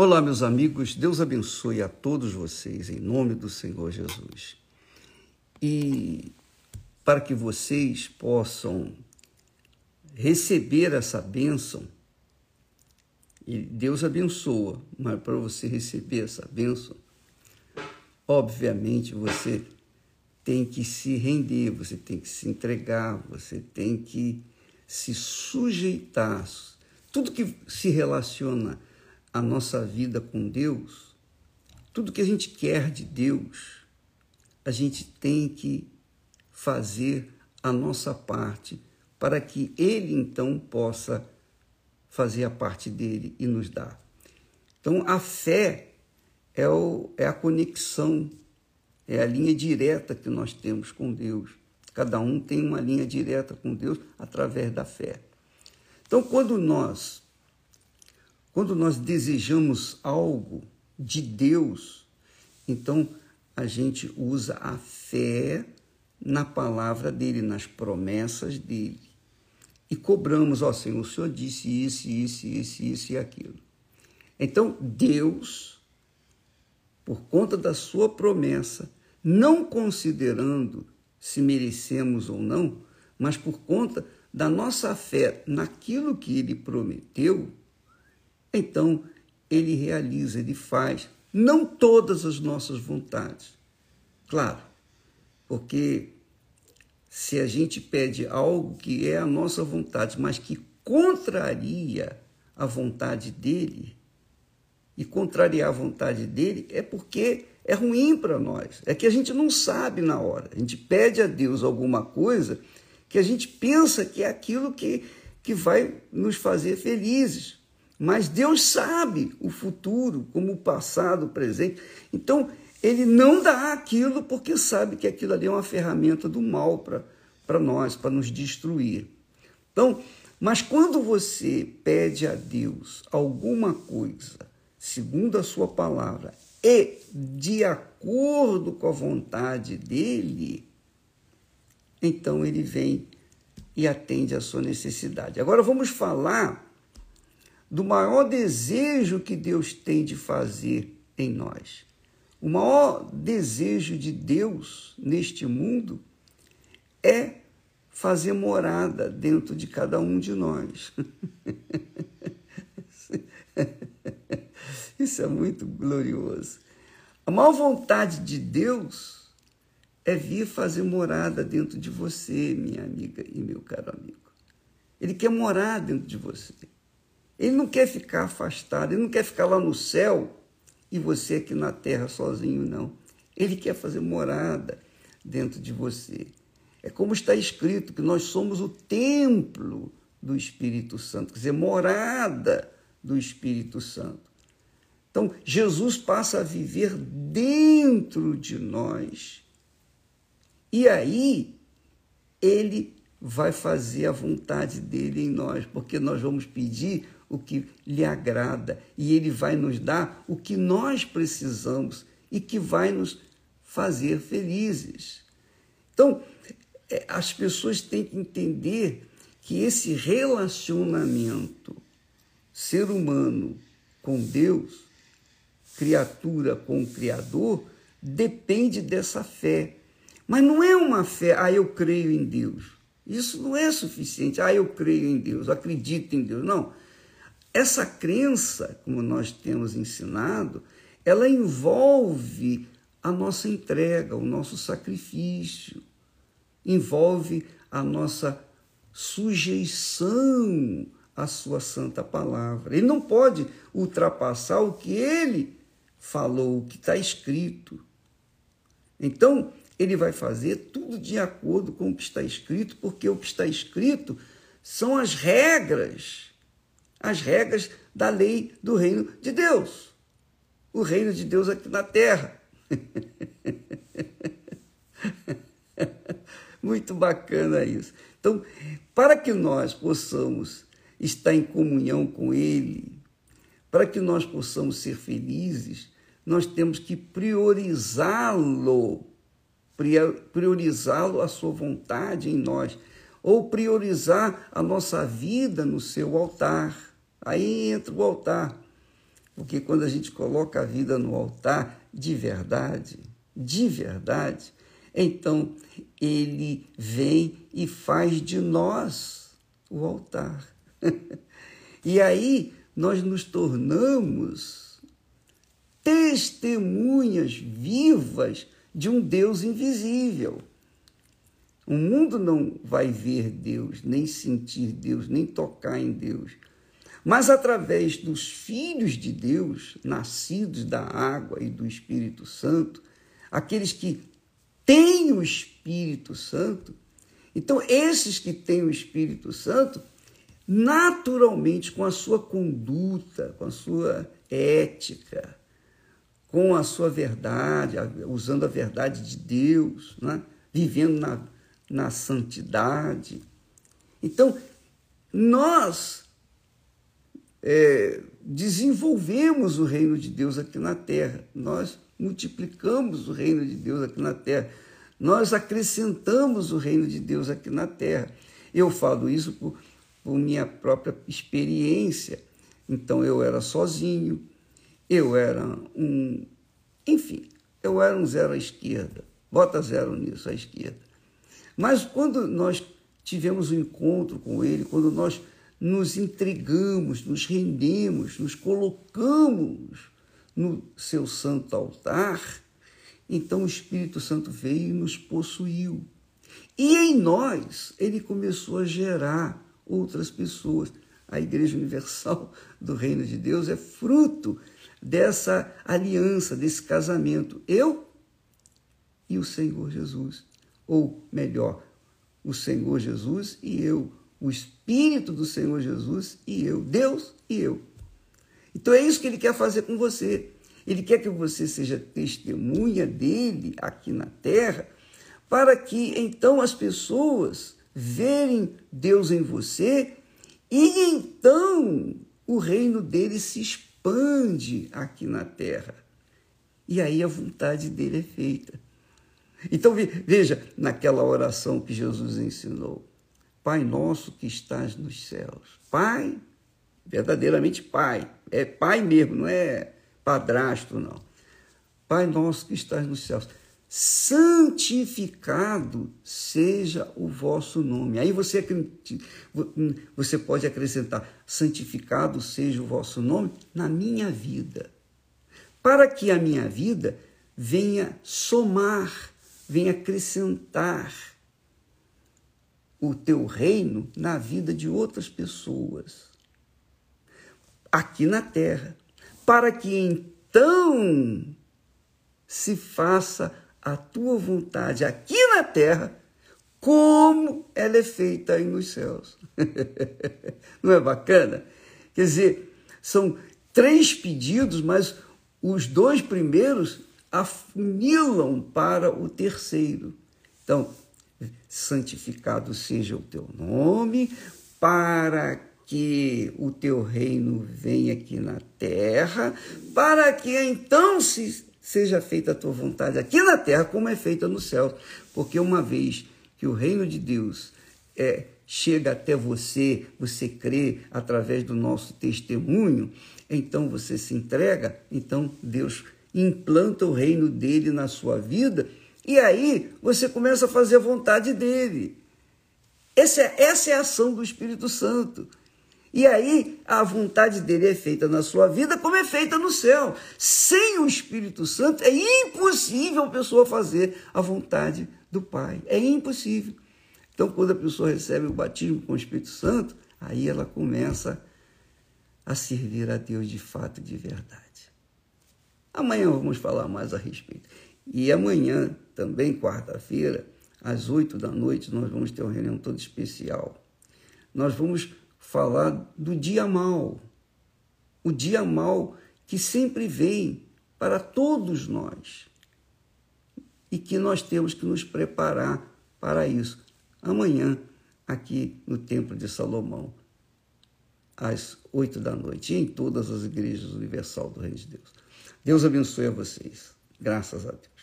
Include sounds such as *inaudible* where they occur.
Olá, meus amigos, Deus abençoe a todos vocês em nome do Senhor Jesus. E para que vocês possam receber essa bênção, e Deus abençoa, mas para você receber essa bênção, obviamente você tem que se render, você tem que se entregar, você tem que se sujeitar. Tudo que se relaciona a nossa vida com Deus, tudo que a gente quer de Deus, a gente tem que fazer a nossa parte para que Ele então possa fazer a parte dele e nos dar. Então, a fé é, o, é a conexão, é a linha direta que nós temos com Deus. Cada um tem uma linha direta com Deus através da fé. Então, quando nós quando nós desejamos algo de Deus, então a gente usa a fé na palavra dele, nas promessas dele. E cobramos, ó Senhor, o Senhor disse isso, isso, isso, isso e aquilo. Então, Deus, por conta da sua promessa, não considerando se merecemos ou não, mas por conta da nossa fé naquilo que ele prometeu, então ele realiza, ele faz, não todas as nossas vontades. Claro, porque se a gente pede algo que é a nossa vontade, mas que contraria a vontade dele, e contrariar a vontade dele é porque é ruim para nós. É que a gente não sabe na hora. A gente pede a Deus alguma coisa que a gente pensa que é aquilo que, que vai nos fazer felizes. Mas Deus sabe o futuro, como o passado, o presente. Então, ele não dá aquilo porque sabe que aquilo ali é uma ferramenta do mal para nós, para nos destruir. Então, mas quando você pede a Deus alguma coisa, segundo a sua palavra, e de acordo com a vontade dele, então ele vem e atende a sua necessidade. Agora vamos falar do maior desejo que Deus tem de fazer em nós. O maior desejo de Deus neste mundo é fazer morada dentro de cada um de nós. *laughs* Isso é muito glorioso. A maior vontade de Deus é vir fazer morada dentro de você, minha amiga e meu caro amigo. Ele quer morar dentro de você. Ele não quer ficar afastado, ele não quer ficar lá no céu e você aqui na terra sozinho, não. Ele quer fazer morada dentro de você. É como está escrito que nós somos o templo do Espírito Santo, quer dizer, morada do Espírito Santo. Então, Jesus passa a viver dentro de nós. E aí, ele vai fazer a vontade dele em nós, porque nós vamos pedir o que lhe agrada e ele vai nos dar o que nós precisamos e que vai nos fazer felizes. Então, é, as pessoas têm que entender que esse relacionamento ser humano com Deus, criatura com o Criador, depende dessa fé. Mas não é uma fé, ah, eu creio em Deus. Isso não é suficiente. Ah, eu creio em Deus, acredito em Deus. Não. Essa crença, como nós temos ensinado, ela envolve a nossa entrega, o nosso sacrifício, envolve a nossa sujeição à sua santa palavra. Ele não pode ultrapassar o que ele falou, o que está escrito. Então, ele vai fazer tudo de acordo com o que está escrito, porque o que está escrito são as regras as regras da lei do reino de Deus. O reino de Deus aqui na terra. *laughs* Muito bacana isso. Então, para que nós possamos estar em comunhão com Ele, para que nós possamos ser felizes, nós temos que priorizá-lo, priorizá-lo a sua vontade em nós, ou priorizar a nossa vida no seu altar. Aí entra o altar. Porque quando a gente coloca a vida no altar de verdade, de verdade, então ele vem e faz de nós o altar. *laughs* e aí nós nos tornamos testemunhas vivas de um Deus invisível. O mundo não vai ver Deus, nem sentir Deus, nem tocar em Deus. Mas através dos filhos de Deus, nascidos da água e do Espírito Santo, aqueles que têm o Espírito Santo, então esses que têm o Espírito Santo, naturalmente, com a sua conduta, com a sua ética, com a sua verdade, usando a verdade de Deus, né? vivendo na na santidade. Então, nós é, desenvolvemos o reino de Deus aqui na terra, nós multiplicamos o reino de Deus aqui na terra, nós acrescentamos o reino de Deus aqui na terra. Eu falo isso por, por minha própria experiência. Então, eu era sozinho, eu era um. Enfim, eu era um zero à esquerda. Bota zero nisso, à esquerda. Mas quando nós tivemos um encontro com Ele, quando nós nos entregamos, nos rendemos, nos colocamos no seu santo altar, então o Espírito Santo veio e nos possuiu. E em nós ele começou a gerar outras pessoas. A Igreja Universal *laughs* do Reino de Deus é fruto dessa aliança, desse casamento. Eu e o Senhor Jesus ou melhor, o Senhor Jesus e eu, o Espírito do Senhor Jesus e eu, Deus e eu. Então é isso que ele quer fazer com você. Ele quer que você seja testemunha dele aqui na terra, para que então as pessoas verem Deus em você e então o reino dele se expande aqui na terra. E aí a vontade dele é feita. Então veja, naquela oração que Jesus ensinou, Pai nosso que estás nos céus. Pai, verdadeiramente Pai, é Pai mesmo, não é padrasto, não. Pai nosso que estás nos céus, santificado seja o vosso nome. Aí você, você pode acrescentar, santificado seja o vosso nome na minha vida, para que a minha vida venha somar vem acrescentar o teu reino na vida de outras pessoas aqui na terra, para que então se faça a tua vontade aqui na terra, como ela é feita aí nos céus. *laughs* Não é bacana? Quer dizer, são três pedidos, mas os dois primeiros afunilam para o terceiro. Então, santificado seja o teu nome, para que o teu reino venha aqui na terra, para que então se seja feita a tua vontade aqui na terra, como é feita no céu. Porque uma vez que o reino de Deus é, chega até você, você crê através do nosso testemunho, então você se entrega, então Deus implanta o reino dele na sua vida, e aí você começa a fazer a vontade dele. Essa é, essa é a ação do Espírito Santo. E aí a vontade dele é feita na sua vida como é feita no céu. Sem o Espírito Santo é impossível a pessoa fazer a vontade do Pai. É impossível. Então, quando a pessoa recebe o batismo com o Espírito Santo, aí ela começa a servir a Deus de fato e de verdade. Amanhã vamos falar mais a respeito. E amanhã, também quarta-feira, às oito da noite, nós vamos ter uma reunião toda especial. Nós vamos falar do dia mal. O dia mal que sempre vem para todos nós. E que nós temos que nos preparar para isso. Amanhã, aqui no Templo de Salomão, às oito da noite, em todas as igrejas universal do Reino de Deus. Deus abençoe a vocês. Graças a Deus.